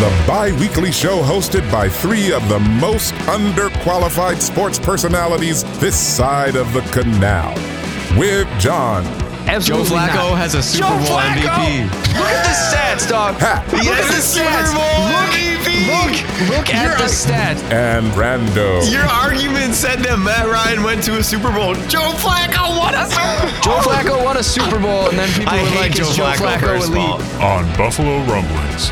The bi weekly show hosted by three of the most underqualified sports personalities this side of the canal. With John, Absolutely Joe Flacco not. has a Super Joe Bowl Flacco! MVP. Look at the stats, dog. Pat, He Look has at the Super stats. Bowl Look, MVP. look, look at You're the a- stats. and Brando. Your argument said that Matt Ryan went to a Super Bowl. Joe Flacco won a Super Bowl. Joe Flacco won a Super Bowl, and then people I were hate like, Joe "Is Joe Flacco, Flacco first of all. elite?" on Buffalo Rumblings.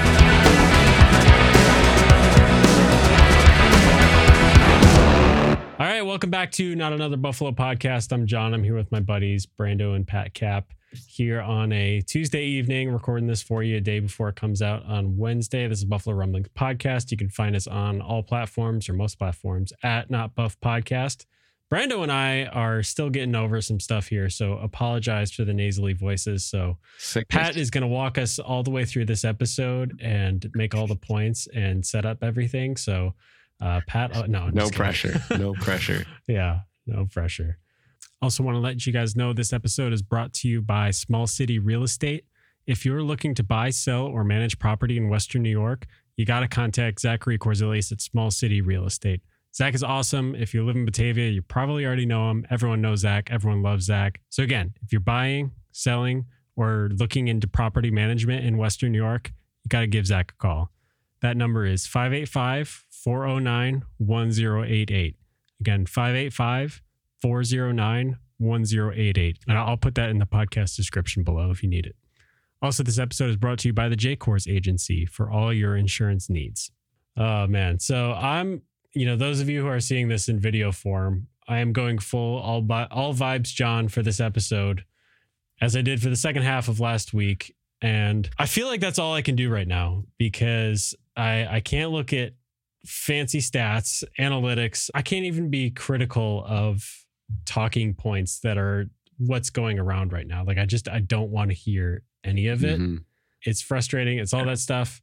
All right, welcome back to Not Another Buffalo podcast. I'm John. I'm here with my buddies Brando and Pat Cap here on a Tuesday evening, recording this for you a day before it comes out on Wednesday. This is Buffalo Rumblings podcast. You can find us on all platforms or most platforms at Not Buff Podcast. Brando and I are still getting over some stuff here, so apologize for the nasally voices. So Pat is going to walk us all the way through this episode and make all the points and set up everything. So, uh, Pat, oh, no, I'm No pressure. No pressure. Yeah, no pressure. Also, want to let you guys know this episode is brought to you by Small City Real Estate. If you're looking to buy, sell, or manage property in Western New York, you got to contact Zachary Korzelius at Small City Real Estate. Zach is awesome. If you live in Batavia, you probably already know him. Everyone knows Zach. Everyone loves Zach. So, again, if you're buying, selling, or looking into property management in Western New York, you got to give Zach a call. That number is 585 409 1088. Again, 585 409 1088. And I'll put that in the podcast description below if you need it. Also, this episode is brought to you by the Jkorz Agency for all your insurance needs. Oh, man. So I'm, you know, those of you who are seeing this in video form, I am going full all, bi- all vibes, John, for this episode, as I did for the second half of last week. And I feel like that's all I can do right now because I, I can't look at fancy stats, analytics. I can't even be critical of talking points that are what's going around right now. Like I just I don't want to hear any of it. Mhm. It's frustrating. It's all that stuff.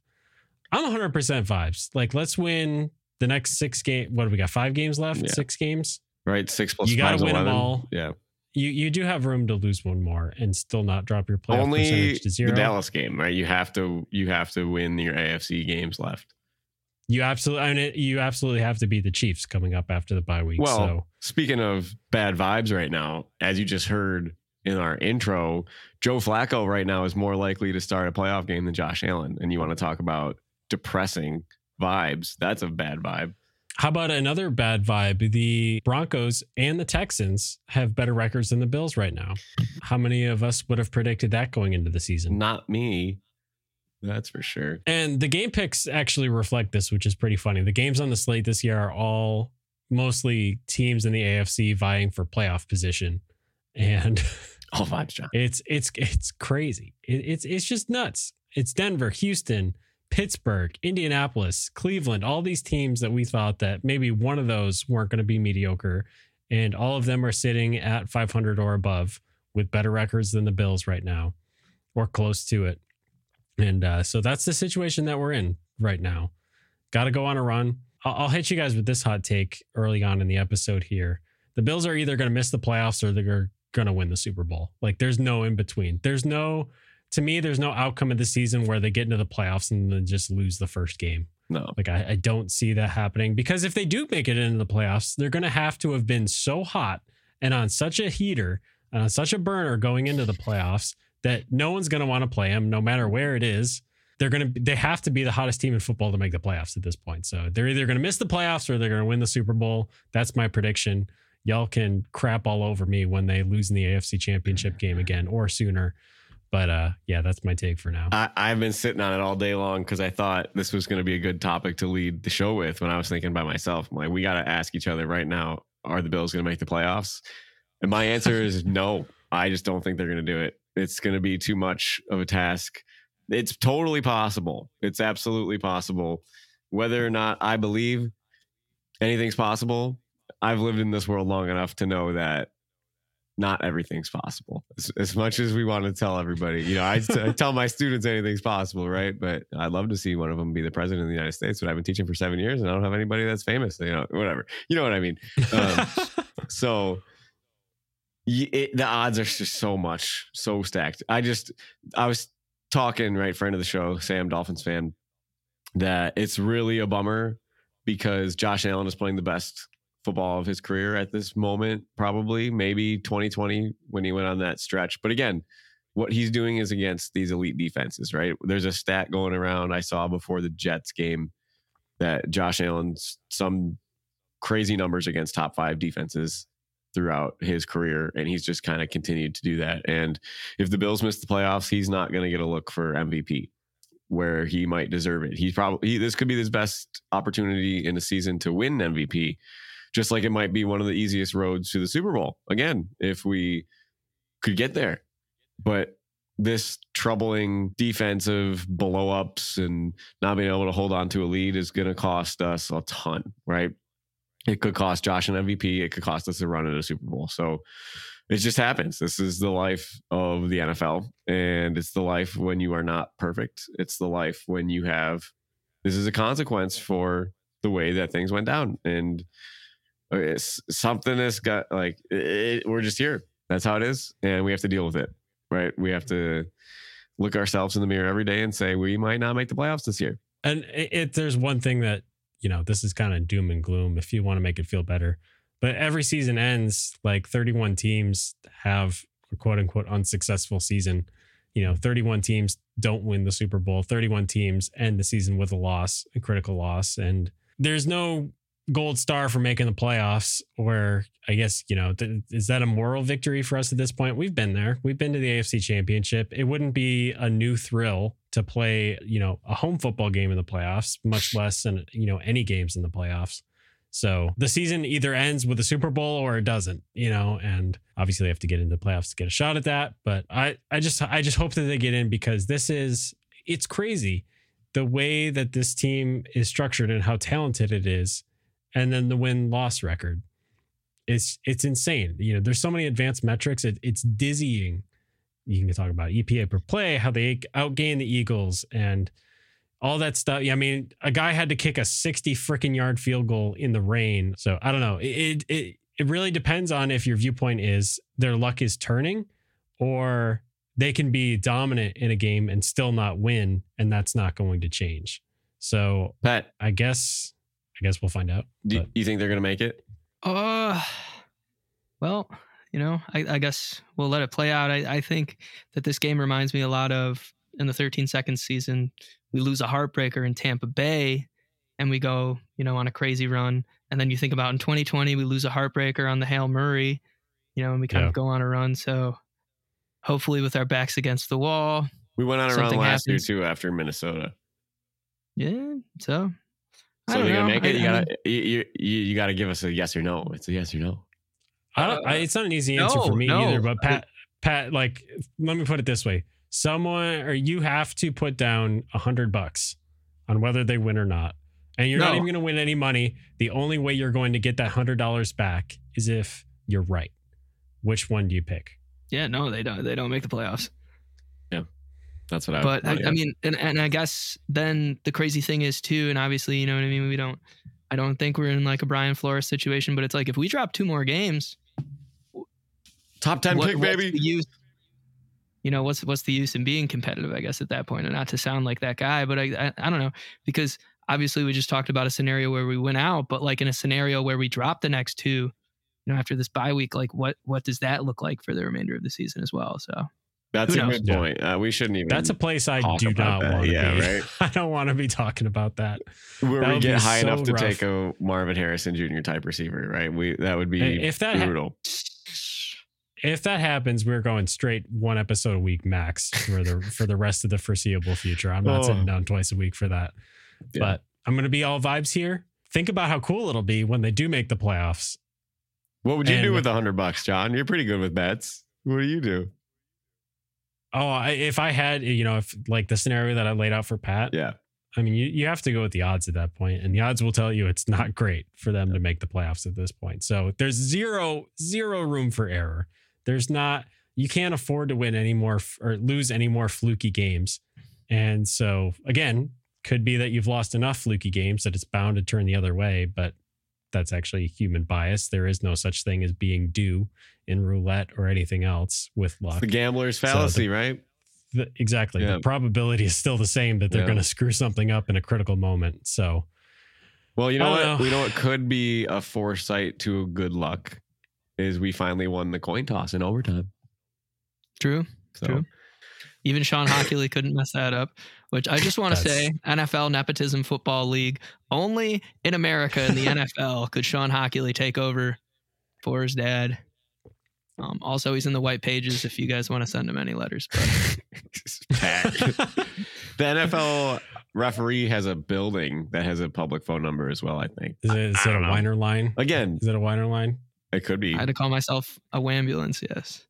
I'm 100% vibes. Like let's win the next 6 game what do we got? 5 games left? Yeah. 6 games? Right? Six plus You gotta five is win 'em 11. all. Yeah. You you do have room to lose one more and still not drop your playoff Only percentage to the. Dallas game, right? You have to you have to win your AFC games left. You absolutely I mean, you absolutely have to beat the Chiefs coming up after the bye week. Well, so speaking of bad vibes right now, as you just heard in our intro, Joe Flacco right now is more likely to start a playoff game than Josh Allen. And you want to talk about depressing vibes? That's a bad vibe. How about another bad vibe? The Broncos and the Texans have better records than the Bills right now. How many of us would have predicted that going into the season? Not me. That's for sure. And the game picks actually reflect this, which is pretty funny. The games on the slate this year are all mostly teams in the AFC vying for playoff position. And All vibes, John. it's it's it's crazy. It, it's it's just nuts. It's Denver, Houston, Pittsburgh, Indianapolis, Cleveland, all these teams that we thought that maybe one of those weren't going to be mediocre, and all of them are sitting at 500 or above with better records than the Bills right now, or close to it. And uh, so that's the situation that we're in right now. Got to go on a run. I'll, I'll hit you guys with this hot take early on in the episode here. The Bills are either going to miss the playoffs or they're going to win the Super Bowl. Like there's no in between. There's no, to me, there's no outcome of the season where they get into the playoffs and then just lose the first game. No. Like I, I don't see that happening because if they do make it into the playoffs, they're going to have to have been so hot and on such a heater and on such a burner going into the playoffs that no one's going to want to play them, no matter where it is. They're going to, they have to be the hottest team in football to make the playoffs at this point. So they're either going to miss the playoffs or they're going to win the Super Bowl. That's my prediction. Y'all can crap all over me when they lose in the AFC Championship game again or sooner. But uh, yeah, that's my take for now. I, I've been sitting on it all day long because I thought this was going to be a good topic to lead the show with. When I was thinking by myself, I'm like, we got to ask each other right now: Are the Bills going to make the playoffs? And my answer is no. I just don't think they're going to do it. It's going to be too much of a task. It's totally possible. It's absolutely possible. Whether or not I believe anything's possible. I've lived in this world long enough to know that not everything's possible. As, as much as we want to tell everybody, you know, I, t- I tell my students anything's possible, right? But I'd love to see one of them be the president of the United States. But I've been teaching for seven years, and I don't have anybody that's famous. You know, whatever. You know what I mean? Um, so it, the odds are just so much, so stacked. I just, I was talking, right, friend of the show, Sam Dolphins fan, that it's really a bummer because Josh Allen is playing the best football of his career at this moment, probably, maybe 2020 when he went on that stretch. But again, what he's doing is against these elite defenses, right? There's a stat going around I saw before the Jets game that Josh Allen's some crazy numbers against top five defenses throughout his career. And he's just kind of continued to do that. And if the Bills miss the playoffs, he's not going to get a look for MVP where he might deserve it. He's probably, he, this could be his best opportunity in the season to win MVP, just like it might be one of the easiest roads to the Super Bowl. Again, if we could get there. But this troubling defensive blow ups and not being able to hold on to a lead is going to cost us a ton, right? It could cost Josh an MVP. It could cost us a run at a Super Bowl. So it just happens. This is the life of the NFL. And it's the life when you are not perfect. It's the life when you have, this is a consequence for the way that things went down. And uh, it's something that's got like, it, we're just here. That's how it is. And we have to deal with it right? We have to look ourselves in the mirror every day and say we might not make the playoffs this year. And there's one thing that you know this is kind of doom and gloom if you want to make it feel better. But every season ends like 31 teams have a quote unquote unsuccessful season. You know, 31 teams don't win the Super Bowl. 31 teams end the season with a loss, a critical loss, and there's no gold star for making the playoffs or i guess you know th- is that a moral victory for us at this point we've been there we've been to the afc championship it wouldn't be a new thrill to play you know a home football game in the playoffs much less than you know any games in the playoffs so the season either ends with a super bowl or it doesn't you know and obviously they have to get into the playoffs to get a shot at that but i i just i just hope that they get in because this is it's crazy the way that this team is structured and how talented it is and then the win loss record. It's it's insane. You know, there's so many advanced metrics. It, it's dizzying. You can talk about EPA per play, how they outgained the Eagles, and all that stuff. Yeah, I mean, a guy had to kick a 60 freaking yard field goal in the rain. So I don't know. It it it really depends on if your viewpoint is their luck is turning, or they can be dominant in a game and still not win, and that's not going to change. So Pat, I guess I guess we'll find out. do but- you think they're going to make it? Uh, well, you know, I, I guess we'll let it play out. I, I think that this game reminds me a lot of in the 13 seconds season, we lose a heartbreaker in Tampa Bay and we go, you know, on a crazy run. And then you think about in 2020, we lose a heartbreaker on the Hail Murray, you know, and we kind Yeah. of go on a run. So hopefully, with our backs against the wall, We went on a run last happens. year too after Minnesota. yeah. So, I So don't they're going know. to make it. You I got to you, you, you got to give us a yes or no. It's a yes or no. I don't, I, uh, it's not an easy answer no, for me no. either. But Pat, Pat, like, let me put it this way: someone or you have to put down a hundred bucks on whether they win or not, and you're not even going to win any money. The only way you're going to get that hundred dollars back is if you're right. Which one do you pick? yeah, no, they don't. They don't make the playoffs. Yeah, that's what I. but I. I mean, and, and I guess then the crazy thing is too, and obviously, you know what I mean. We don't. I don't think we're in like a Brian Flores situation, but it's like if we drop two more games, top ten what- pick, baby. use? You know what's what's the use in being competitive? I guess at that point, and not to sound like that guy, but I I, I don't know because obviously we just talked about a scenario where we went out, but like in a scenario where we drop the next two, you know, after this bye week, like what what does that look like for the remainder of the season as well? So That's a good point. Uh, we shouldn't even. That's a place I do not want to Yeah, be. right. I don't want to be talking about that. where that we would get high so enough to rough. take a Marvin Harrison Jr. type receiver, right? We that would be Hey, if that ha- brutal. If that happens, we're going straight one episode a week max for the for the rest of the foreseeable future. I'm not Oh. sitting down twice a week for that. Yeah. But I'm going to be all vibes here. Think about how cool it'll be when they do make the playoffs. what would you do with a hundred bucks, John? You're pretty good with bets. What do you do? Oh, I, if I had, you know, if like the scenario that I laid out for Pat, Yeah, I mean, you, you have to go with the odds at that point, and the odds will tell you it's not great for them to make the playoffs at this point. So there's zero zero room for error. There's not you can't afford to win any more or lose any more fluky games. And so again, could be that you've lost enough fluky games that it's bound to turn the other way, but that's actually human bias. There is no such thing as being due in roulette or anything else with luck. The gambler's So the- fallacy, right? The- exactly. Yeah. The probability is still the same that they're Yeah. going to screw something up in a critical moment. So Well, you know what? know. We know it could be a foresight to good luck is we finally won the coin toss in overtime. True. So True. Even Shawn Hochuli couldn't mess that up, which I just want to say NFL Nepotism Football League. Only in America in the NFL could Shawn Hochuli take over for his dad. Um, also, he's in the white pages if you guys want to send him any letters. The NFL referee has a building that has a public phone number as well, I think. is it, is I it a don't know. whiner line? Again, Is it a whiner line? It could be. I had to call myself a wambulance. Yes.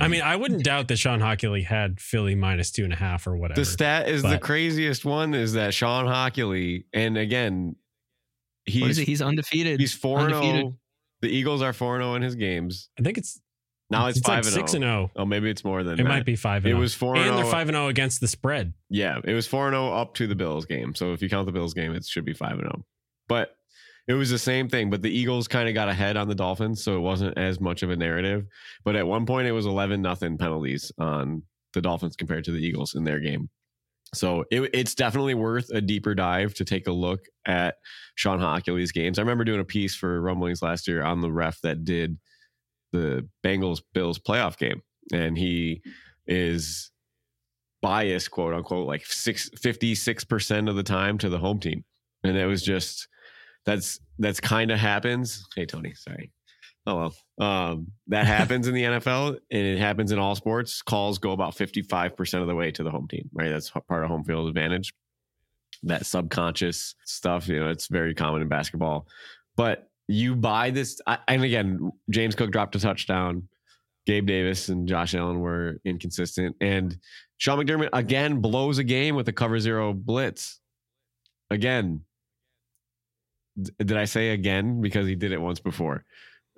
I mean, I wouldn't doubt that Shawn Hochuli had Philly minus two and a half or whatever. The stat is the craziest one is that Shawn Hochuli, and again, he's it? He's undefeated. he's four and oh. zero. The Eagles are four and zero in his games. I think it's Now it's, it's five like and oh. six and zero. zero. Oh, maybe it's more than It that. might be five and It oh. was four and and they're five and zero against the spread. Yeah, it was 4 and 0 up to the Bills game. So if you count the Bills game, it should be 5 and 0. But it was the same thing. But the Eagles kind of got ahead on the Dolphins. So it wasn't as much of a narrative. But at one point, it was 11 nothing penalties on the Dolphins compared to the Eagles in their game. So it, it's definitely worth a deeper dive to take a look at Shawn Hochuli's games. I remember doing a piece for Rumblings last year on the ref that did the Bengals Bills playoff game. And he is biased, quote unquote, like six, 56% of the time to the home team. And it was just, that's, that's kind of happens. Hey, Tony, sorry. Oh, well. Um, that happens in the NFL and it happens in all sports. Calls go about 55% of the way to the home team, right? That's part of home field advantage. That subconscious stuff, you know, it's very common in basketball. But you buy this, I, and again, James Cook dropped a touchdown. Gabe Davis and Josh Allen were inconsistent. And Sean McDermott again blows a game with a cover zero blitz. Again. Did I say again? Because he did it once before.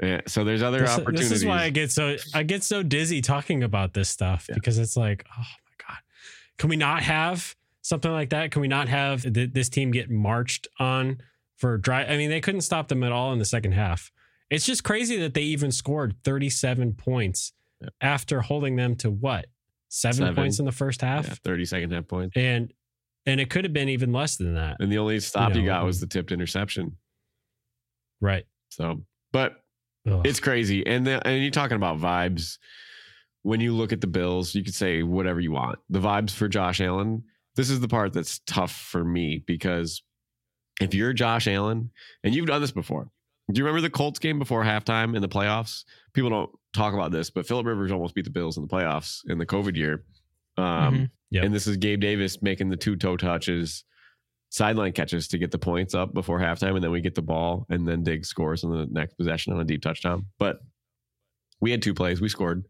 Yeah, so there's other This, opportunities. this is why I get so I get so dizzy talking about this stuff Yeah. because it's like, oh my god, can we not have something like that? Can we not have th- this team get marched on for dry? I mean, they couldn't stop them at all in the second half. It's just crazy that they even scored 37 points Yeah. after holding them to what seven, Seven. points in the first half, yeah, 30 second half point. and and it could have been even less than that, And the only stop you, know, got was the tipped interception. right? So, but Ugh. it's crazy. And the, and you're talking about vibes. When you look at the Bills, you could say whatever you want. The vibes for Josh Allen. This is the part that's tough for me because if you're Josh Allen and you've done this before, do you remember the Colts game before halftime in the playoffs? People don't talk about this, but Philip Rivers almost beat the Bills in the playoffs in the COVID year. Um, Mhm. Yep. And this is Gabe Davis making the two toe touches, sideline catches to get the points up before halftime, and then we get the ball, and then Diggs scores on the next possession on a deep touchdown. But we had two plays, we scored.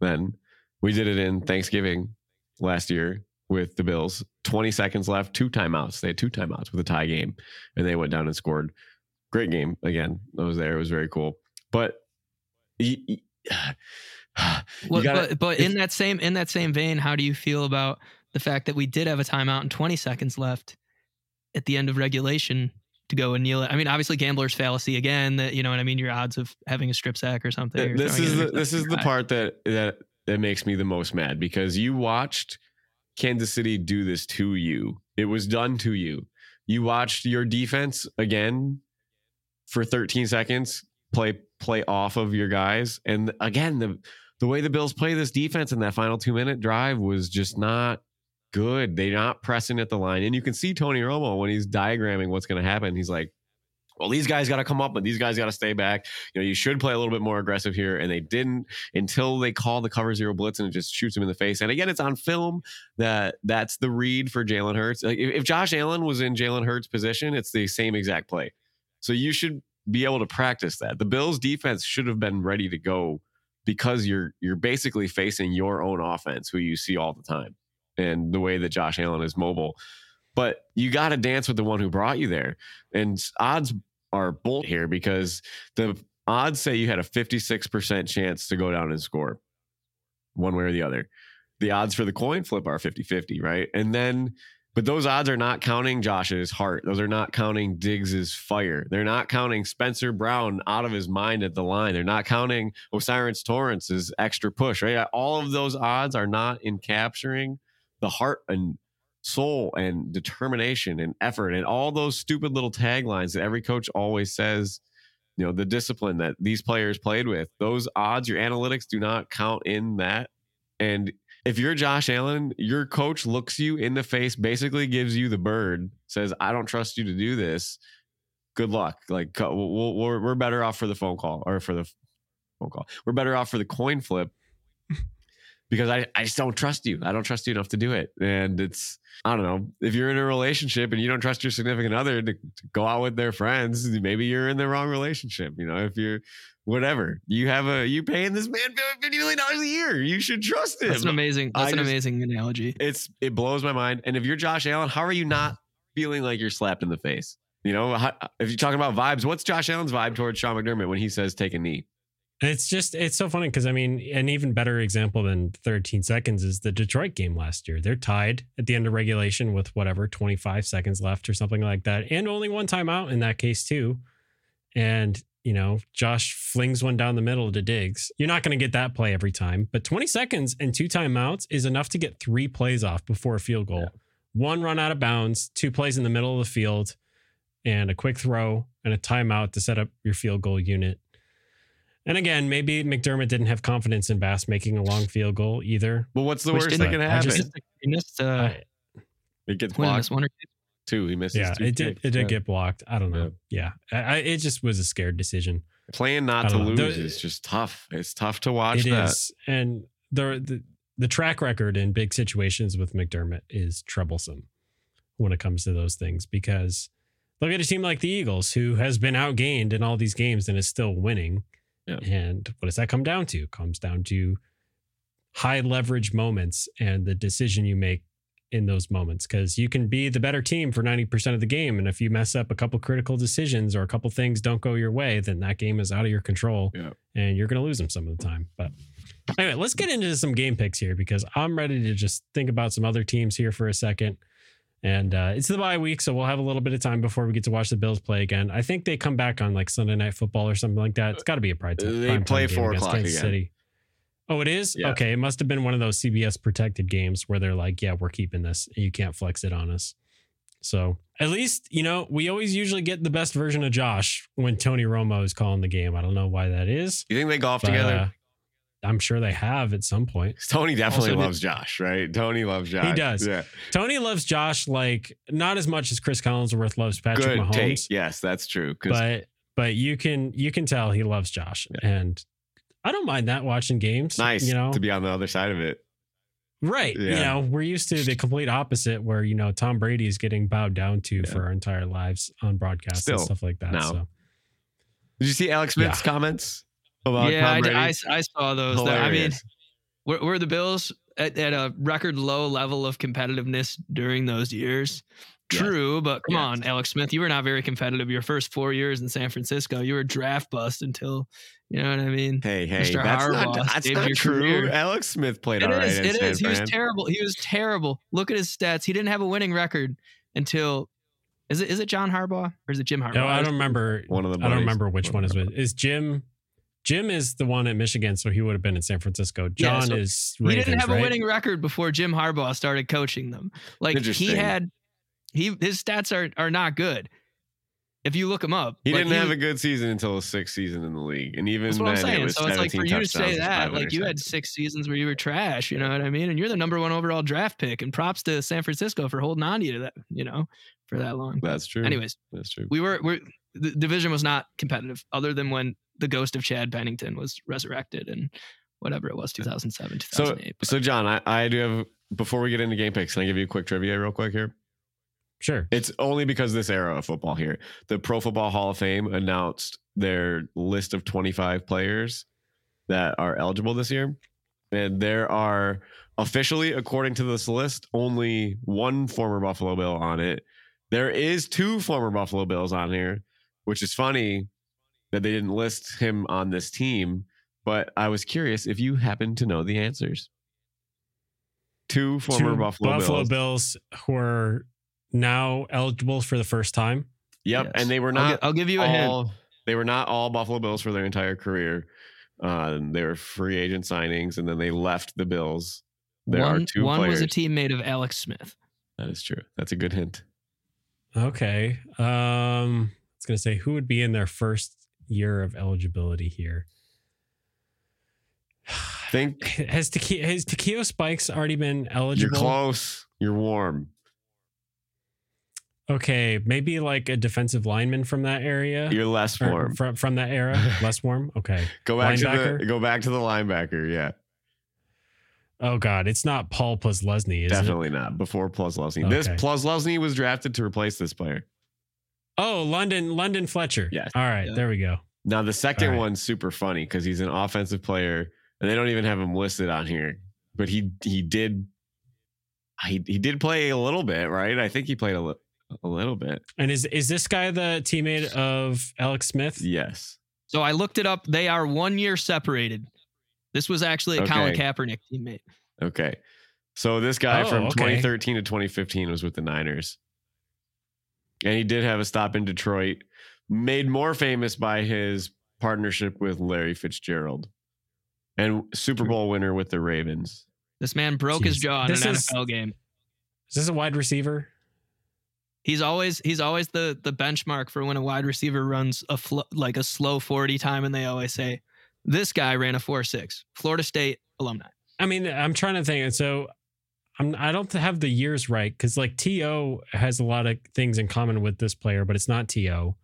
Then we did it in Thanksgiving last year with the Bills. Twenty seconds left, two timeouts. They had two timeouts with a tie game, and they went down and scored. Great game again. I was there. It was very cool. But. y- y- gotta- but but in that same in that same vein, how do you feel about the fact that we did have a timeout and 20 seconds left at the end of regulation to go and kneel it? I mean, obviously, gambler's fallacy again. That you know what I mean. Your odds of having a strip sack or something. or this is the, this is the part that that that makes me the most mad because you watched Kansas City do this to you. It was done to you. You watched your defense again for 13 seconds play play off of your guys and again the the way the Bills play this defense in that final 2 minute drive was just not good. They're not pressing at the line and you can see Tony Romo when he's diagramming what's going to happen. He's like well, these guys got to come up, but these guys got to stay back. You know, you should play a little bit more aggressive here. And they didn't until they call the cover zero blitz and it just shoots him in the face. And again, it's on film that that's the read for Jalen Hurts. Like if, if Josh Allen was in Jalen Hurts' position, it's the same exact play. So you should be able to practice that. The Bills defense should have been ready to go because you're you're basically facing your own offense who you see all the time. And the way that Josh Allen is mobile. but you got to dance with the one who brought you there. And odds are bolt here because the odds say you had a 56% chance to go down and score one way or the other. The odds for the coin flip are 50 50, right? And then, but those odds are not counting Josh's heart. Those are not counting Diggs's fire. They're not counting Spencer Brown out of his mind at the line. They're not counting O'Cyrus Torrence's extra push, right? All of those odds are not in capturing the heart and soul and determination and effort and all those stupid little taglines that every coach always says you know the discipline that these players played with those odds your analytics do not count in that and if you're Josh Allen your coach looks you in the face basically gives you the bird says I don't trust you to do this good luck like co- we'll, we're, we're better off for the phone call or for the phone call we're better off for the coin flip because I, I just don't trust you. I don't trust you enough to do it. And it's, I don't know, if you're in a relationship and you don't trust your significant other to, to go out with their friends, maybe you're in the wrong relationship. You know, if you're whatever, you have a, you paying this man $50 million a year. You should trust him. That's an amazing. That's I an just- amazing analogy. It's, it blows my mind. And if you're Josh Allen, how are you not feeling like you're slapped in the face? You know, how, if you're talking about vibes, what's Josh Allen's vibe towards Sean McDermott when he says take a knee? It's just it's so funny because I mean, an even better example than 13 seconds is the Detroit game last year. They're tied at the end of regulation with whatever 25 seconds left or something like that, and only one timeout in that case too. And you know, Josh flings one down the middle to Diggs. You're not going to get that play every time, but 20 seconds and two timeouts is enough to get three plays off before a field goal. One run out of bounds, two plays in the middle of the field, and a quick throw and a timeout to set up your field goal unit. And again, maybe McDermott didn't have confidence in Bass making a long field goal either. Well, what's the Which worst didn't- that can I happen? just- He missed. Uh, I- it gets blocked one or too. He misses yeah, it did. kicks. It did Yeah. get blocked. I don't know. Yeah, I, I, it just was a scared decision. Playing not to know. lose The- is just tough. It's tough to watch It is, that. and the, the the track record in big situations with McDermott is troublesome when it comes to those things because look at a team like the Eagles who has been outgained in all these games and is still winning. Yeah. And what does that come down to? It comes down to high leverage moments and the decision you make in those moments because you can be the better team for 90% of the game and if you mess up a couple critical decisions or a couple things don't go your way then that game is out of your control Yeah. and you're going to lose them some of the time but anyway let's get into some game picks here because i'm ready to just think about some other teams here for a second and uh, it's the bye week so we'll have a little bit of time before we get to watch the bills play again i think they come back on like sunday night football or something like that it's got to be a pride time They play four o'clock Kansas again. City. Oh, it is? Yeah. Okay. It must have been one of those CBS protected games where they're like, yeah, we're keeping this. You can't flex it on us. So at least, you know, we always usually get the best version of Josh when Tony Romo is calling the game. I don't know why that is. You think they golf but, together? uh, I'm sure they have at some point. Tony definitely Also, loves Josh, right? Tony loves Josh. He does. Yeah. Tony loves Josh like not as much as Chris Collinsworth loves Patrick Good Mahomes. take. Yes, that's true. but but you can you can tell he loves Josh, and I don't mind that watching games. nice you know, to be on the other side of it. right? You know, we're used to the complete opposite, where you know Tom Brady is getting bowed down to Yeah. for our entire lives on broadcast Still, and stuff like that. no. So Did you see Alex Smith's Yeah. comments about yeah, Tom I, Brady? I, I saw those. That- I mean, were, were the Bills at, at a record low level of competitiveness during those years? Yes. True, but come Yes. on, Alex Smith, you were not very competitive your first four years in San Francisco. You were draft bust until, you know what I mean? hey, hey, Mr. that's not, that's not true. career. Alex Smith played It all right is. in It San is. He was terrible. He was terrible. Look at his stats. He didn't have a winning record until. Is it is it John Harbaugh or is it Jim Harbaugh? no, I don't remember. One of the I don't remember which one is One with. Is Jim? Jim is the one at Michigan, so he would have been in San Francisco. Yeah, John so is he didn't have right? a winning record before Jim Harbaugh started coaching them. Like he had, he his stats are are not good. If you look him up, He like, didn't have a good season until his sixth season in the league, and even That's what I'm saying. was So it's like 17 for you to say that, like you had six seasons where you were trash. You know what I mean? And you're the number one overall draft pick. And props to San Francisco for holding on to you to that. You know, for that long. That's true. Anyways, that's true. we were we're the division was not competitive other than when the ghost of Chad Pennington was resurrected and whatever it was 2007 So, 2008 But so John, I, I do have before we get into game picks, can I give you a quick trivia real quick here? Sure. It's only because this era of football here. The Pro Football Hall of Fame announced their list of 25 players that are eligible this year. And there are officially, according to this list, only one former Buffalo Bill on it. There is two former Buffalo Bills on here, which is funny that they didn't list him on this team. But I was curious if you happen to know the answers. Two former Two Buffalo, Buffalo Bills. Bills who are now eligible for the first time. Yep, Yes. and they were I'll, not. gi- I'll give you a hint. all, They were not all Buffalo Bills for their entire career. Uh, they were free agent signings, and then they left the Bills. There one are two one players. was a teammate of Alex Smith. That is true. That's a good hint. Okay. Um, I was gonna say who would be in their first year of eligibility here. Think Has Taki- has Takeo Spikes already been eligible? you're eligible? close. You're warm. Okay, maybe like a defensive lineman from that area. You're less warm. from from that era, less warm. Okay. Go back to the linebacker? go back to the linebacker. Yeah, Oh God, it's not Paul Posluszny, is it? definitely not before Posluszny. This plus Posluszny was drafted to replace this player. Oh, London London Fletcher. Yes. All right, Yeah. there we go. Now the second All right. one's super funny because he's an offensive player, and they don't even have him listed on here. But he he did he he did play a little bit, right? I think he played a, li- a little bit. And is is this guy the teammate of Alex Smith? Yes. So I looked it up. They are one year separated. This was actually a Colin Kaepernick teammate. Okay. So this guy Oh, from okay. 2013 to 2015 was with the Niners. And he did have a stop in Detroit, made more famous by his partnership with Larry Fitzgerald and Super Bowl winner with the Ravens. This man broke his jaw in This an is- NFL game. Is this a wide receiver? He's always he's always the the benchmark for when a wide receiver runs a fl- like a slow 40 time and they always say this guy ran a 4-6. Florida State alumni. I mean, I'm trying to think. And so I'm I don't have the years right because like T.O. has a lot of things in common with this player, but it's not To.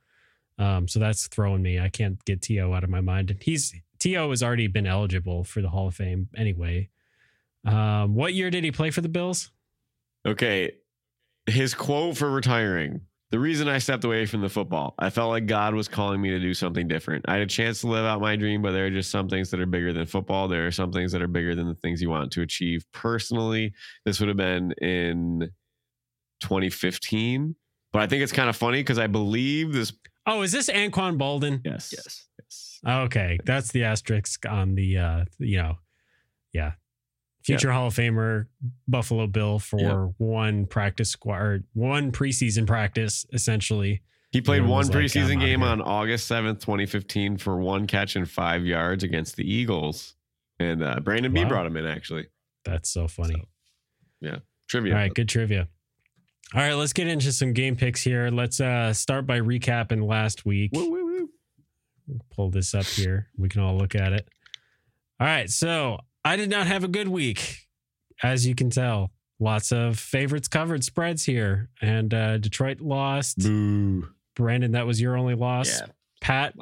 Um, so that's throwing me. I can't get T.O. out of my mind. And he's T.O. has already been eligible for the Hall of Fame anyway. Um, what year did he play for the Bills? Okay. His quote for retiring the reason I stepped away from the football, I felt like God was calling me to do something different. I had a chance to live out my dream, but there are just some things that are bigger than football. There are some things that are bigger than the things you want to achieve personally. This would have been in 2015. But I think it's kind of funny because I believe this. Oh, is this Anquan Boldin? Yes. Yes. Yes. Okay, that's the asterisk on the uh, you know, yeah. Future Hall of Famer Buffalo Bill for Yeah. one practice squad one preseason practice essentially. He played one was like, preseason game on August 7th, 2015, for one catch and five yards against the Eagles. And uh, Brandon Beane brought him in, actually. That's so funny. Yeah. Trivia. All right, good trivia. All right, let's get into some game picks here. Let's uh start by recapping last week. Woo, woo, woo. Pull this up here. We can all look at it. All right, so I did not have a good week, as you can tell. Lots of favorites covered spreads here, and uh, Detroit lost. Boo. Brandon, that was your only loss. Yeah. Pat,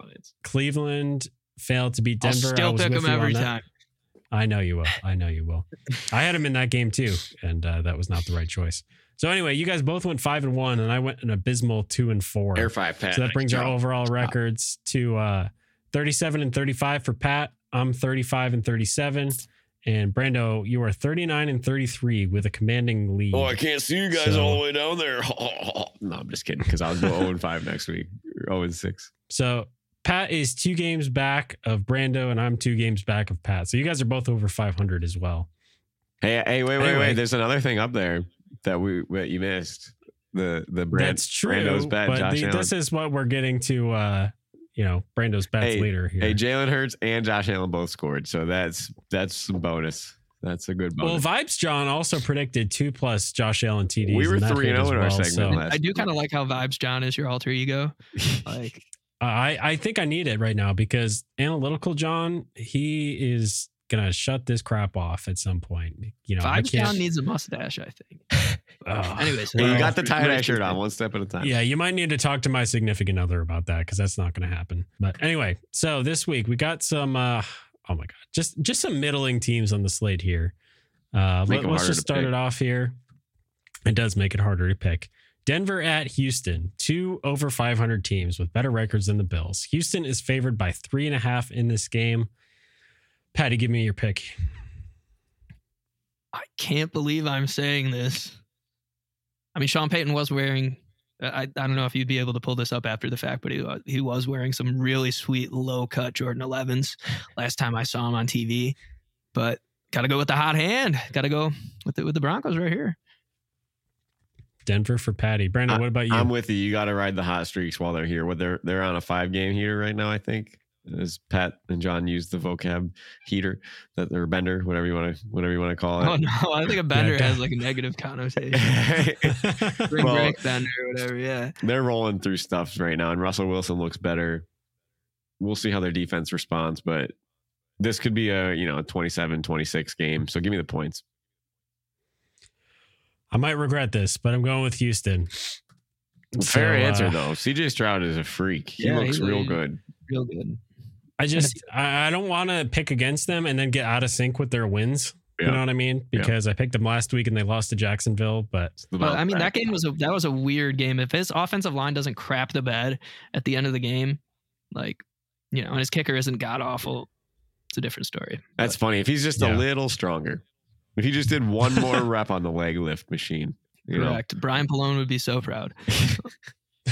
Cleveland failed to beat I'll Denver. I still was pick with him you every that. time. I know you will. I know you will. I had him in that game too, and uh, that was not the right choice. So anyway, you guys both went five and one, and I went an abysmal two and four. Air five, Pat. so that brings our overall records to uh, thirty-seven and thirty-five for Pat. I'm thirty-five and thirty-seven, and Brando, you are thirty-nine and thirty-three with a commanding lead. Oh, I can't see you guys So- all the way down there. no, I'm just kidding because I'll go 0 and 5 next week. Or 0 and 6. So Pat is two games back of Brando, and I'm two games back of Pat. So you guys are both over five hundred as well. Hey, hey, wait, wait, Anyway. wait. There's another thing up there that we that you missed. The the brand, That's true. Brando's bet, but Josh the- Allen. this is what we're getting to. uh You know, Brando's bets Hey, later here. Hey, Jalen Hurts and Josh Allen both scored, so that's that's some bonus. That's a good well. Vibes John also predicted two plus Josh Allen TDs. we were and that three and zero in our well, segment so- last. I do kind of like how Vibes John is your alter ego. Like I I think I need it right now because analytical John he is gonna shut this crap off at some point. You know, I Vibes. John needs a mustache, I think. Ugh. Anyways, Hey, you got the tie dye Rich- shirt on, one step at a time. Yeah, you might need to talk to my significant other about that because that's not going to happen. But anyway, so this week we got some. uh Oh my god, just just some middling teams on the slate here. Uh, Make let, 'em us just start pick. it off here. It does make it harder to pick. Denver at Houston, two over 500 teams with better records than the Bills. Houston is favored by three and a half in this game. Patty, give me your pick. I can't believe I'm saying this. I mean, Sean Payton was wearing. Uh, I, I don't know if you'd be able to pull this up after the fact, but he wa- he was wearing some really sweet low cut Jordan 11s last time I saw him on TV. But got to go with the hot hand. Got to go with the, with the Broncos right here. Denver for Patty. Brandon, what about you? I'm with you. You got to ride the hot streaks while they're here. What they're they're on a five game heater right now. I think as Pat and John use the vocab heater that or bender, whatever you want to whatever you want to call it. Oh no, I think a bender Yeah, has like a negative connotation. Spring Well, break bender or whatever. Yeah. they're rolling through stuff right now, and Russell Wilson looks better. We'll see how their defense responds, but this could be a you know a 27-26 game. So give me the points. I might regret this, but I'm going with Houston. Fair So, answer uh, though. CJ Stroud is a freak. He Yeah, looks real good. Real good. I just I, I don't want to pick against them and then get out of sync with their wins. You know what I mean? Yeah. Because I picked them last week and they lost to Jacksonville, but It's the But bounce I mean, that game was a that was a weird game. If his offensive line doesn't crap the bed at the end of the game, like you know, and his kicker isn't god awful, it's a different story. That's funny. If he's just Yeah. a little stronger, if he just did one more rep on the leg lift machine, you know, Correct. Brian Pallone would be so proud.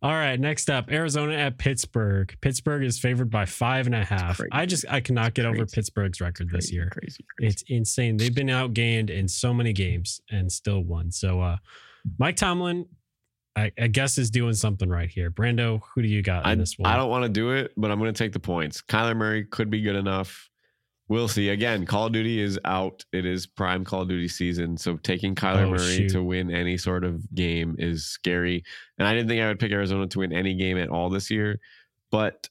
all right. Next up, Arizona at Pittsburgh. Pittsburgh is favored by five and a half. I just I cannot get over Pittsburgh's record this year. crazy, crazy. It's insane. They've been outgained in so many games and still won. So uh Mike Tomlin, I, I guess is doing something right here. Brando, who do you got in I, this one? I don't want to do it, but I'm going to take the points. Kyler Murray could be good enough. We'll see. Again, Call of Duty is out. It is prime Call of Duty season. So taking Kyler Oh, Murray shoot. to win any sort of game is scary. And I didn't think I would pick Arizona to win any game at all this year. But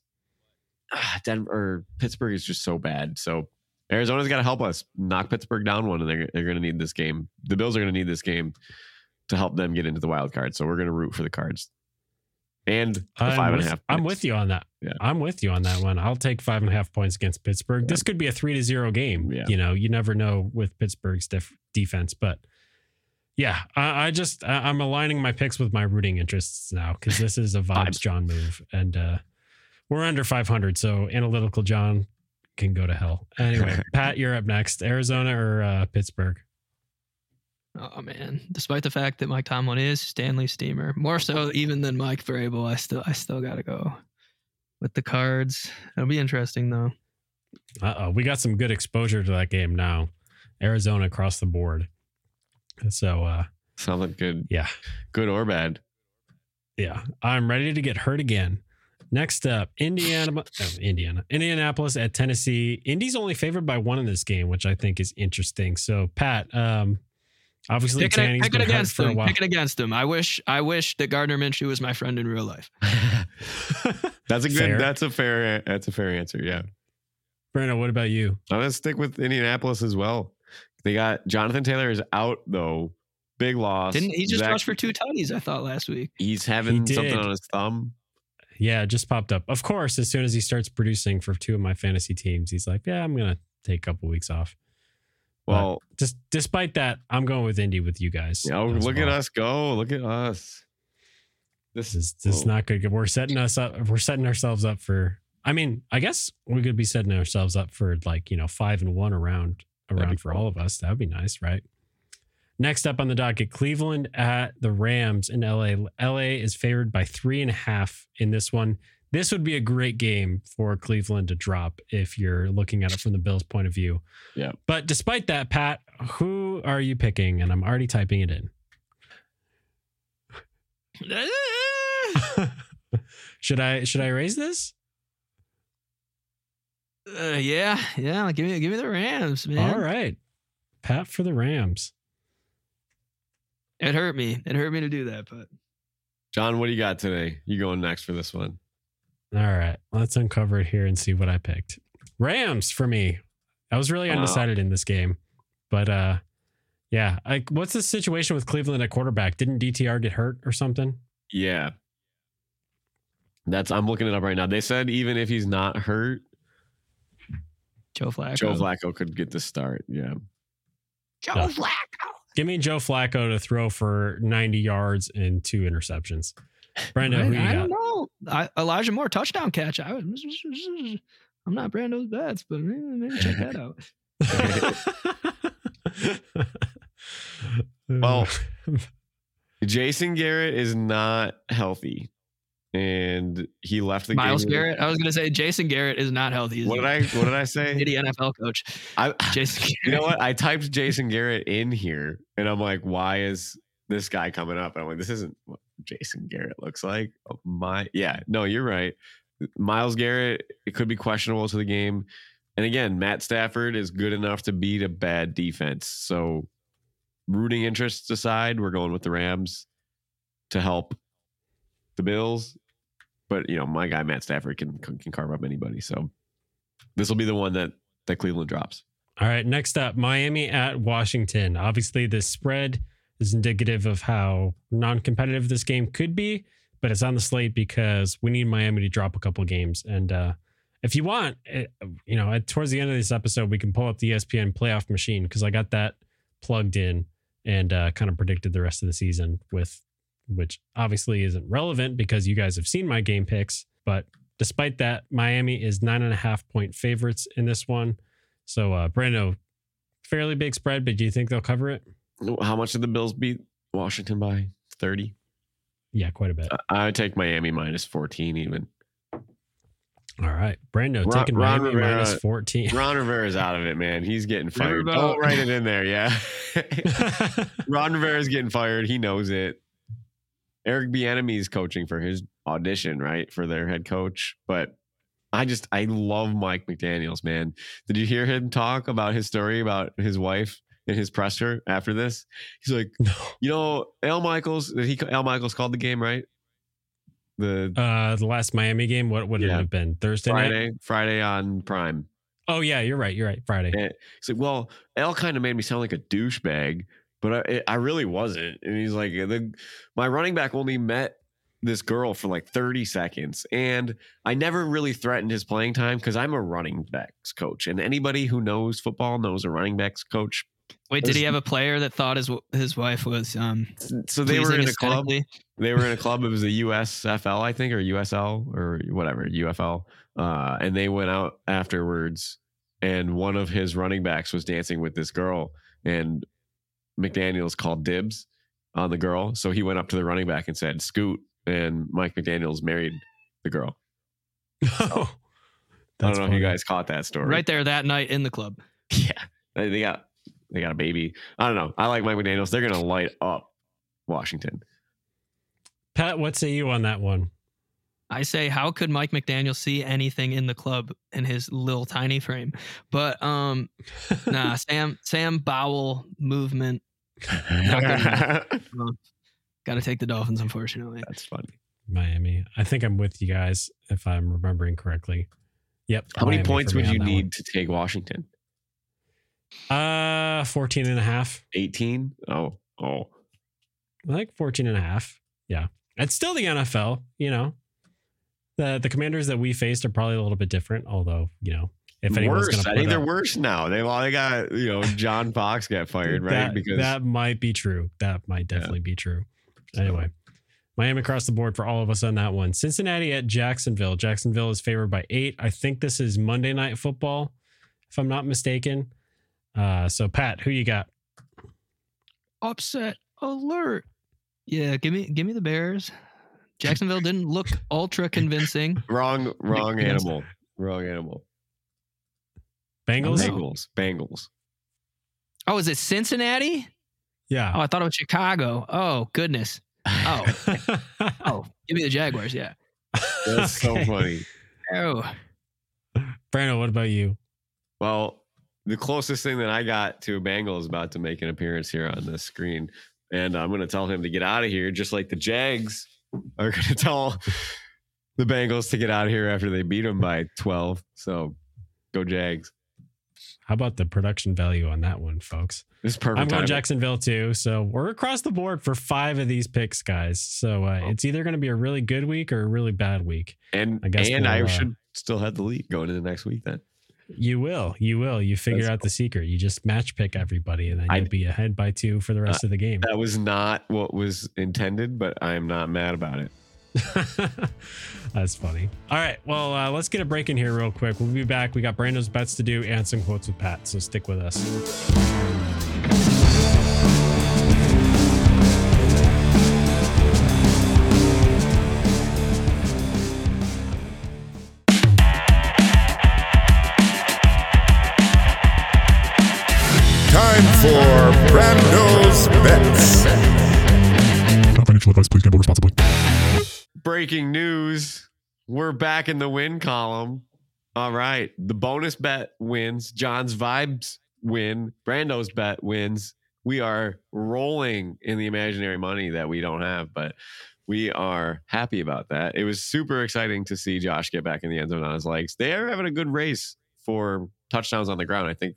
ah, Denver or Pittsburgh is just so bad. So Arizona's got to help us knock Pittsburgh down one, and they're, they're going to need this game. The Bills are going to need this game to help them get into the wild card. So we're going to root for the cards. And five and a half. I'm with you on that. Yeah. I'm with you on that one. I'll take five and a half points against Pittsburgh. This could be a three to zero game. Yeah. You know, you never know with Pittsburgh's def- defense, but yeah, I, I just I, I'm aligning my picks with my rooting interests now because this is a vibes Vibes. John move, and uh, we're under 500, so analytical John can go to hell. Anyway, Pat, you're up next. Arizona or uh, Pittsburgh? Oh man! Despite the fact that Mike Tomlin is Stanley Steamer, more so even than Mike Vrabel, I still I still got to go with the Cards. It'll be interesting though. Uh oh, we got some good exposure to that game now. Arizona across the board. So uh, Something good, yeah, good or bad. Yeah, I'm ready to get hurt again. Next up, Indiana, oh, Indiana, Indianapolis at Tennessee. Indy's only favored by one in this game, which I think is interesting. So, Pat, um, obviously Pick it, Tanning's pick it been hurt against for a them. while. Pick it against them. I wish I wish that Gardner Minshew was my friend in real life. That's a good. Fair. That's a fair. That's a fair answer. Yeah, Brenda, what about you? I'm gonna stick with Indianapolis as well. They got Jonathan Taylor is out though. Big loss. Didn't he just Zach- rushed for two tutties? I thought last week. He's having He something on his thumb. Yeah, it just popped up. Of course, as soon as he starts producing for two of my fantasy teams, he's like, "Yeah, I'm gonna take a couple weeks off." But Well, just despite that, I'm going with Indy with you guys. you know, as look at us go. Look at us. This is this is oh. not good. We're setting us up. We're setting ourselves up for. I mean, I guess we could be setting ourselves up for like you know five and one around around for cool. all of us. That would be nice, right? Next up on the docket, Cleveland at the Rams in LA. LA is favored by three and a half in this one. This would be a great game for Cleveland to drop if you're looking at it from the Bills' point of view. Yeah. But despite that, Pat, who are you picking? And I'm already typing it in. should I should I raise this? Uh, yeah, yeah. Give me give me the Rams, man. All right. Pat for the Rams. It hurt me. It hurt me to do that, but John, what do you got today? You going next for this one? All right. Let's uncover it here and see what I picked. Rams for me. I was really Wow. undecided in this game. But uh yeah, like what's the situation with Cleveland at quarterback? Didn't DTR get hurt or something? Yeah. That's I'm looking it up right now. They said even if he's not hurt, Joe Flacco. Joe Flacco could get the start. Yeah. Joe Yeah. Flacco. Give me Joe Flacco to throw for 90 yards and two interceptions. Brando, who you I, I got? Don't. I, Elijah Moore touchdown catch. I was, I'm not Brando's bets, but maybe, maybe check that out. Well, Jason Garrett is not healthy, and he left the game. Myles game. Garrett. I was gonna say Jason Garrett is not healthy. What did a I? What did I say? shitty NFL coach. I, Jason Garrett. you know what? I typed Jason Garrett in here, and I'm like, why is this guy coming up? And I'm like, this isn't what Jason Garrett looks like. Oh, My, yeah, no, you're right. Myles Garrett, it could be questionable to the game. And again, Matt Stafford is good enough to beat a bad defense. So, rooting interests aside, we're going with the Rams to help the Bills. But you know, my guy Matt Stafford can can carve up anybody. So, this will be the one that that Cleveland drops. All right, next up, Miami at Washington. Obviously, this spread is indicative of how non-competitive this game could be, but it's on the slate because we need Miami to drop a couple games. And uh, if you want, it, you know, at, towards the end of this episode, we can pull up the ESPN playoff machine because I got that plugged in and uh, kind of predicted the rest of the season with, which obviously isn't relevant because you guys have seen my game picks. But despite that, Miami is nine and a half point favorites in this one. So, uh, Brando, fairly big spread, but do you think they'll cover it? How much did the Bills beat Washington by? 30? Yeah, quite a bit. I would take Miami minus 14 even. All right. Brando Ron- taking Ron Miami Rivera- minus 14. Ron Rivera's out of it, man. He's getting fired. Riverboat. Don't write it in there, yeah. Ron Rivera's getting fired. He knows it. Eric Bieniemy is coaching for his audition, right, for their head coach. But I just I love Mike McDaniel's, man. Did you hear him talk about his story about his wife in his presser after this? He's like, no. you know, Al Michaels. He Al Michaels called the game, right? The Uh, the last Miami game, what would it have been? Thursday night? Friday, Friday on Prime. Oh, yeah, you're right. You're right. Friday. And he's like, well, Al kind of made me sound like a douchebag, but I, I really wasn't. And he's like, the, my running back only met this girl for like 30 seconds. And I never really threatened his playing time because I'm a running backs coach. And anybody who knows football knows a running backs coach. Wait, did he have a player that thought his his wife was um So they were in a club. They were in a club. It was a USFL, I think, or USL or whatever, UFL. Uh, and they went out afterwards, and one of his running backs was dancing with this girl, and McDaniel's called dibs on the girl. So he went up to the running back and said, "Scoot." And Mike McDaniel's married the girl. Oh, I don't know if you guys caught that story. Right there that night in the club. Yeah, they, they got they got a baby. I don't know. I like Mike McDaniel's. They're gonna light up Washington. Pat, what say you on that one? I say, how could Mike McDaniel see anything in the club in his little tiny frame? But um, nah, Sam Sam Bowell movement. Got to take the Dolphins, unfortunately. That's funny. Miami. I think I'm with you guys if I'm remembering correctly. Yep. How many points would you that need to take Washington? Uh, 14 and a half. 18? Oh, oh. like 14 and a half. Yeah. It's still the NFL, you know. The the commanders that we faced are probably a little bit different, although, you know, if anyone's worse. I think they're up- worse now. They well, they got you know John Fox got fired right that, because that might be true. That might definitely be true. Anyway, Miami across the board for all of us on that one. Cincinnati at Jacksonville. Jacksonville is favored by eight. I think this is Monday night football, if I'm not mistaken. Uh, so Pat, who you got? Upset alert. Yeah, give me give me the Bears. Jacksonville didn't look ultra convincing. wrong wrong animal. Wrong animal. Bengals? No. Bengals. Bengals. Oh, is it Cincinnati? Yeah. Oh, I thought it was Chicago. Oh, goodness. Oh, oh, give me the Jaguars. Yeah. That's so funny. Oh, Brandon, what about you? Well, the closest thing that I got to a Bengal is about to make an appearance here on the screen. And I'm going to tell him to get out of here, just like the Jags are going to tell the Bengals to get out of here after they beat them by 12. So go Jags. How about the production value on that one, folks? This is perfect. I'm going. Jacksonville too. So we're across the board for five of these picks, guys. So uh, Oh. it's either going to be a really good week or a really bad week. And I guess and we'll, I uh, should still have the lead going into next week then. You will. You will. You figure That's out the secret. You just match pick everybody and then you'll be ahead by two for the rest of the game. That was not what was intended, but I'm not mad about it. That's funny. All right. Well, uh, let's get a break in here real quick. We'll be back. We got Brando's bets to do and some quotes with Pat. So stick with us. Breaking news. We're back in the win column. All right. The bonus bet wins. John's vibes win. Brando's bet wins. We are rolling in the imaginary money that we don't have, but we are happy about that. It was super exciting to see Josh get back in the end zone on his legs. They are having a good race for touchdowns on the ground. I think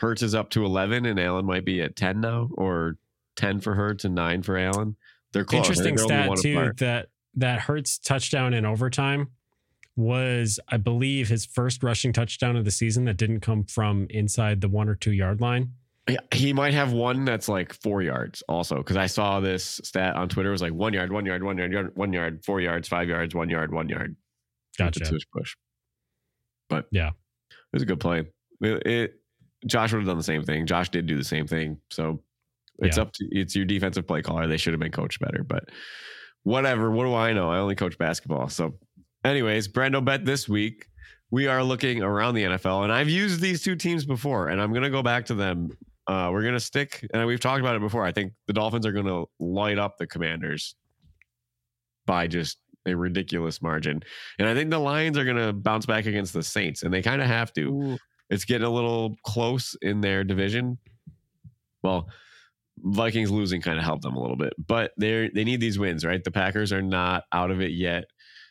Hurts is up to 11 and Allen might be at 10 now or 10 for Hurts and 9 for Allen. They're close. Interesting they're stat too apart. that that Hurts touchdown in overtime was, I believe, his first rushing touchdown of the season that didn't come from inside the one or two yard line. Yeah, he might have one that's like four yards also because I saw this stat on Twitter. It was like one yard, one yard, one yard, yard, one yard, four yards, five yards, one yard, one yard. Gotcha. tush push. But Yeah. it was a good play. It, it- Josh would have done the same thing. Josh did do the same thing. So it's Yeah. up to it's your defensive play caller. They should have been coached better, but whatever. What do I know? I only coach basketball. So, anyways, Brando bet this week. We are looking around the NFL, and I've used these two teams before, and I'm going to go back to them. Uh, we're going to stick, and we've talked about it before. I think the Dolphins are going to light up the Commanders by just a ridiculous margin, and I think the Lions are going to bounce back against the Saints, and they kind of have to Ooh. it's getting a little close in their division. Well, Vikings losing kind of helped them a little bit, but they they need these wins, right? The Packers are not out of it yet.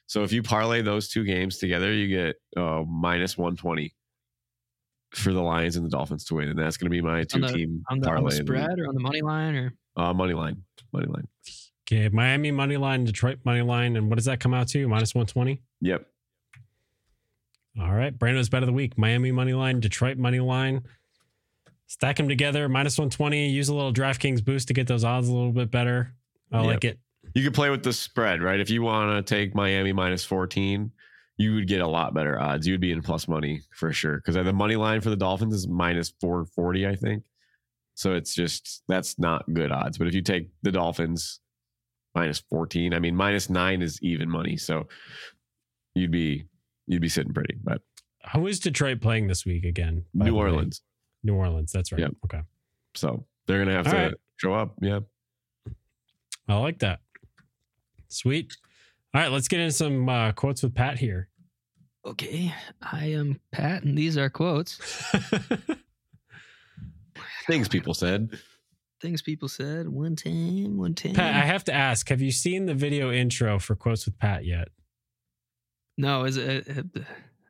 So if you parlay those two games together, you get uh, minus 120 for the Lions and the Dolphins to win, and that's going to be my two the- team on the, on parlay the the spread or on the money line or Uh, money line, money line. Okay. Miami money line, Detroit money line. And what does that come out to? Minus 120? Yep. All right. Brando's bet of the week. Miami money line, Detroit money line. Stack them together, minus 120. Use a little DraftKings boost to get those odds a little bit better. I Yep. like it. You could play with the spread, right? If you want to take Miami minus 14, you would get a lot better odds. You'd be in plus money for sure. Because the money line for the Dolphins is minus 440, I think. So it's just, that's not good odds. But if you take the Dolphins minus 14, I mean, minus nine is even money. So you'd be, you'd be sitting pretty. But Who is Detroit playing this week again? New? Orleans. New Orleans. That's right. Yep. Okay. So they're going to have All to right. show up. Yeah. I like that. Sweet. All right. Let's get into some uh, quotes with Pat here. okay. I am Pat, and these are quotes. Things people said. Things people said one time, one time. Pat, I have to ask have you seen the video intro for Quotes with Pat yet? no, is it? uh,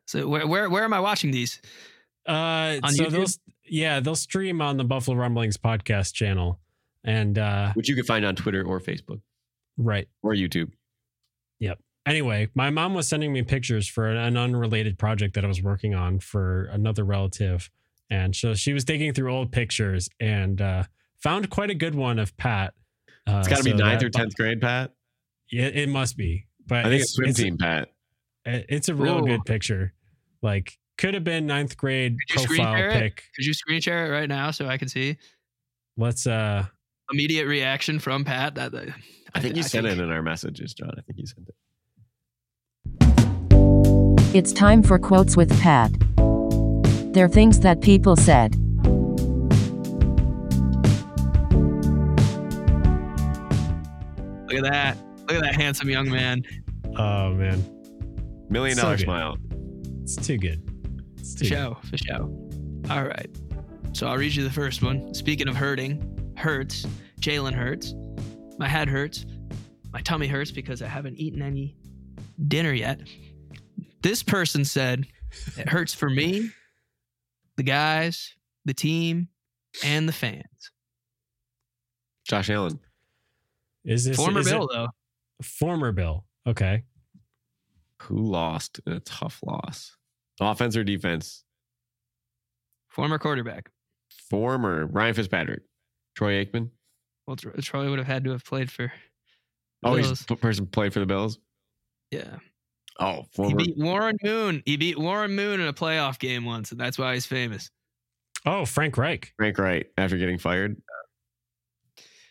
So where where where am I watching these? Uh, On so YouTube? they'll yeah they'll stream on the Buffalo Rumblings podcast channel, and uh, Which you can find on Twitter or Facebook right. or YouTube. Yep. Anyway, my mom was sending me pictures for an, an unrelated project that I was working on for another relative, and so she was digging through old pictures and uh, found quite a good one of Pat. Uh, It's got to be ninth or 10th grade, Pat. Yeah, it must be. But I think it's swim it's, team, Pat. It's a real good picture. Like could have been ninth grade Could you screen profile share it? pic. Could you screen share it right now so I can see Let's uh immediate reaction from Pat? That, that- I think you I sent think- it in our messages, John. I think you sent it. It's time for quotes with Pat. They're things that people said. Look at that. Look at that handsome young man. oh man. Million So smile. It's too good. It's For too good. show, for show. All right. So I'll read you the first one. Speaking of hurting, hurts. Jalen hurts. My head hurts. My tummy hurts because I haven't eaten any dinner yet. This person said it hurts for me, the guys, the team, and the fans. Josh Allen. Is this Former is it- Bill, though. Former Bill. Okay. Who lost in a tough loss? Offense or defense? Former quarterback. Former Ryan Fitzpatrick. Troy Aikman. Well, Troy would have had to have played for Oh, he's the person played for the Bills. Yeah. Oh, He former. beat Warren Moon. He beat Warren Moon in a playoff game once, and that's why he's famous. Oh, Frank Reich. Frank Reich after getting fired.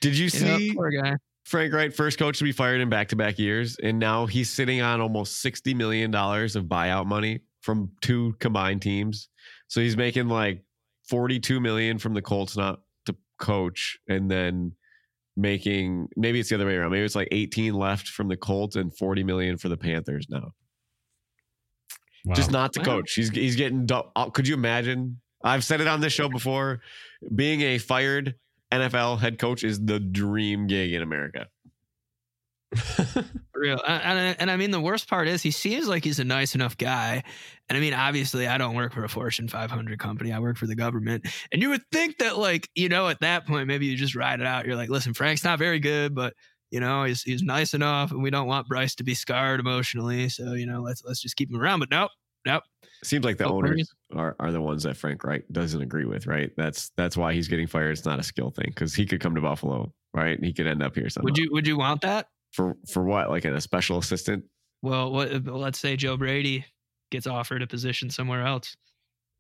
Did you You know, see poor guy. Frank Reich, first coach to be fired in back to back years, and now he's sitting on almost sixty million dollars of buyout money from two combined teams. So he's making like forty-two million from the Colts not to coach, and then making maybe it's the other way around. Maybe it's like eighteen left from the Colts and forty million for the Panthers now. Wow. Just not to Wow. coach. He's he's getting. uh, Could you imagine? I've said it on this show before. Being a fired NFL head coach is the dream gig in America. Real. And, and, and I mean, the worst part is he seems like he's a nice enough guy. And I mean, obviously, I don't work for a Fortune 500 company. I work for the government. And you would think that, like, you know, at that point, maybe you just ride it out. You're like, listen, Frank's not very good, but you know, he's he's nice enough, and we don't want Bryce to be scarred emotionally. So you know, let's let's just keep him around. But nope, nope. Seems like the Oh, owners are, are the ones that Frank Reich doesn't agree with, right? That's that's why he's getting fired. It's not a skill thing because he could come to Buffalo, right? And he could end up here somehow. Would you would you want that? For for what? Like a special assistant? Well, what, uh, let's say Joe Brady gets offered a position somewhere else.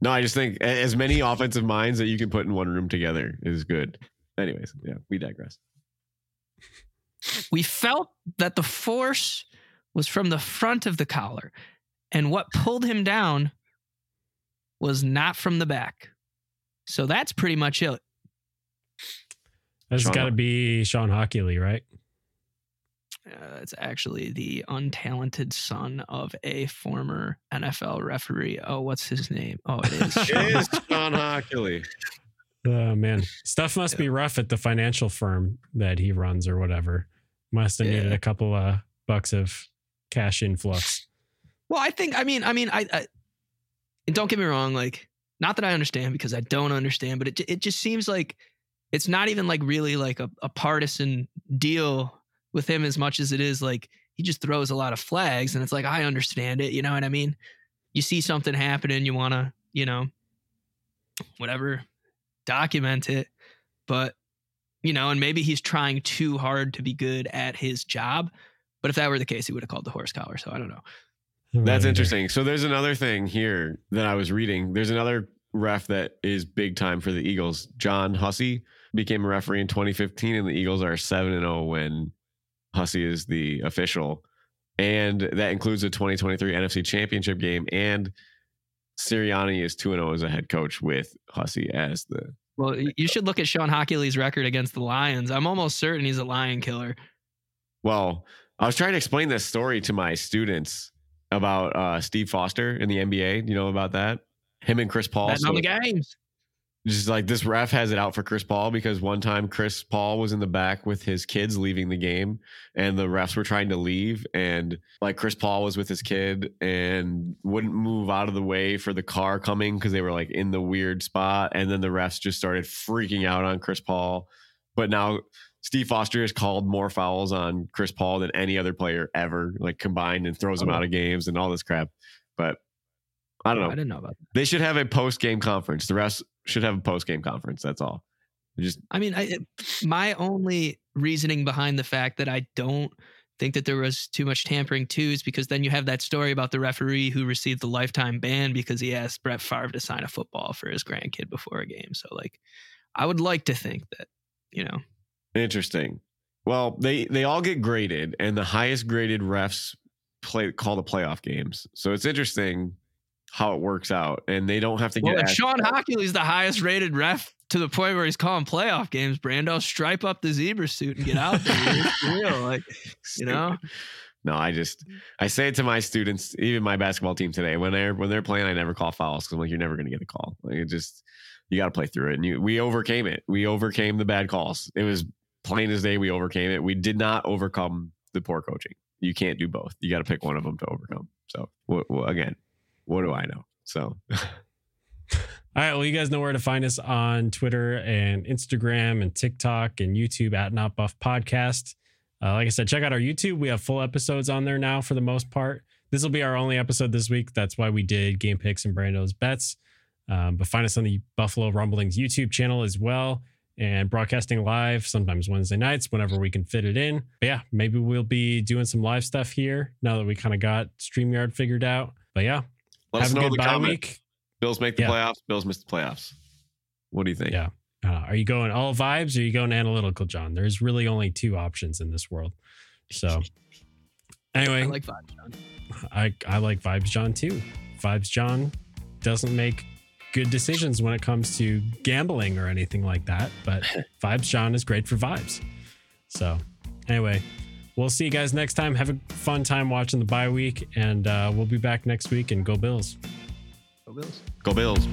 No, I just think as many offensive minds that you can put in one room together is good. Anyways, yeah, we digress. We felt that the force was from the front of the collar, and what pulled him down was not from the back. So that's pretty much it. That's Sean- got to be Shawn Hochuli, right? Uh, it's actually the untalented son of a former NFL referee. Oh, what's his name? Oh, it is. It Sean. is Shawn Hochuli. Oh man, stuff must be rough at the financial firm that he runs or whatever. Must have needed Yeah. a couple of bucks of cash influx. Well, I think I mean I mean I, I and don't get me wrong, like not that I understand because I don't understand, but it it just seems like it's not even like really like a, a partisan deal with him as much as it is like he just throws a lot of flags and it's like I understand it, you know what I mean? You see something happening, you want to, you know, whatever, document it, but you know, and maybe he's trying too hard to be good at his job. But if that were the case, he would have called the horse collar. So I don't know. That's interesting. So there's another thing here that I was reading. There's another ref that is big time for the Eagles. John Hussey became a referee in 2015, and the Eagles are 7 and 0 when Hussey is the official. And that includes the 2023 NFC Championship game. And Sirianni is 2 0 as a head coach with Hussey as the. Well, you should look at Shawn Hochuli's record against the Lions. I'm almost certain he's a lion killer. Well, I was trying to explain this story to my students about uh, Steve Foster in the NBA. You know about that? Him and Chris Paul. Betting on the games. Just like this ref has it out for Chris Paul because one time Chris Paul was in the back with his kids leaving the game and the refs were trying to leave and like Chris Paul was with his kid and wouldn't move out of the way for the car coming because they were like in the weird spot and then the refs just started freaking out on Chris Paul but now Steve Foster has called more fouls on Chris Paul than any other player ever like combined and throws him Oh. out of games and all this crap but I don't know I didn't know about that. they should have a post game conference. The rest should have a post game conference. That's all. Just I mean, I, my only reasoning behind the fact that I don't think that there was too much tampering too is because then you have that story about the referee who received the lifetime ban because he asked Brett Favre to sign a football for his grandkid before a game. So, like, I would like to think that, you know, interesting. Well, they they all get graded, and the highest graded refs play call the playoff games. So it's interesting how it works out, and they don't have to well, get. if asked- Shawn Hochuli's the highest rated ref to the point where he's calling playoff games, Brando, stripe up the zebra suit and get out there. Real. Like, you know? No, I just I say it to my students, even my basketball team today. When they're when they're playing, I never call fouls because I'm like, you're never gonna get a call. Like it just you got to play through it. And you, we overcame it. We overcame the bad calls. It was plain as day. We overcame it. We did not overcome the poor coaching. You can't do both. You got to pick one of them to overcome. So wh- wh- again, what do I know? So All right. Well, you guys know where to find us on Twitter and Instagram and TikTok and YouTube at Not Buff Podcast. Uh, like I said, check out our YouTube. We have full episodes on there now for the most part. This will be our only episode this week. That's why we did game picks and Brando's bets. Um, but find us on the Buffalo Rumblings YouTube channel as well. and broadcasting live sometimes Wednesday nights whenever we can fit it in. But yeah, maybe we'll be doing some live stuff here now that we kind of got StreamYard figured out. But yeah, Let us have a know in good the bye comment. week. Bills make the Yeah. playoffs. Bills miss the playoffs. What do you think? Yeah. Uh, are you going all vibes or are you going analytical, John? There's really only two options in this world. So, anyway, I like vibes, John. I, I like Vibes John too. Vibes John doesn't make good decisions when it comes to gambling or anything like that, but Vibes John is great for vibes. So, anyway, we'll see you guys next time. Have a fun time watching the bye week, and uh, we'll be back next week. And go Bills! Go Bills! Go Bills!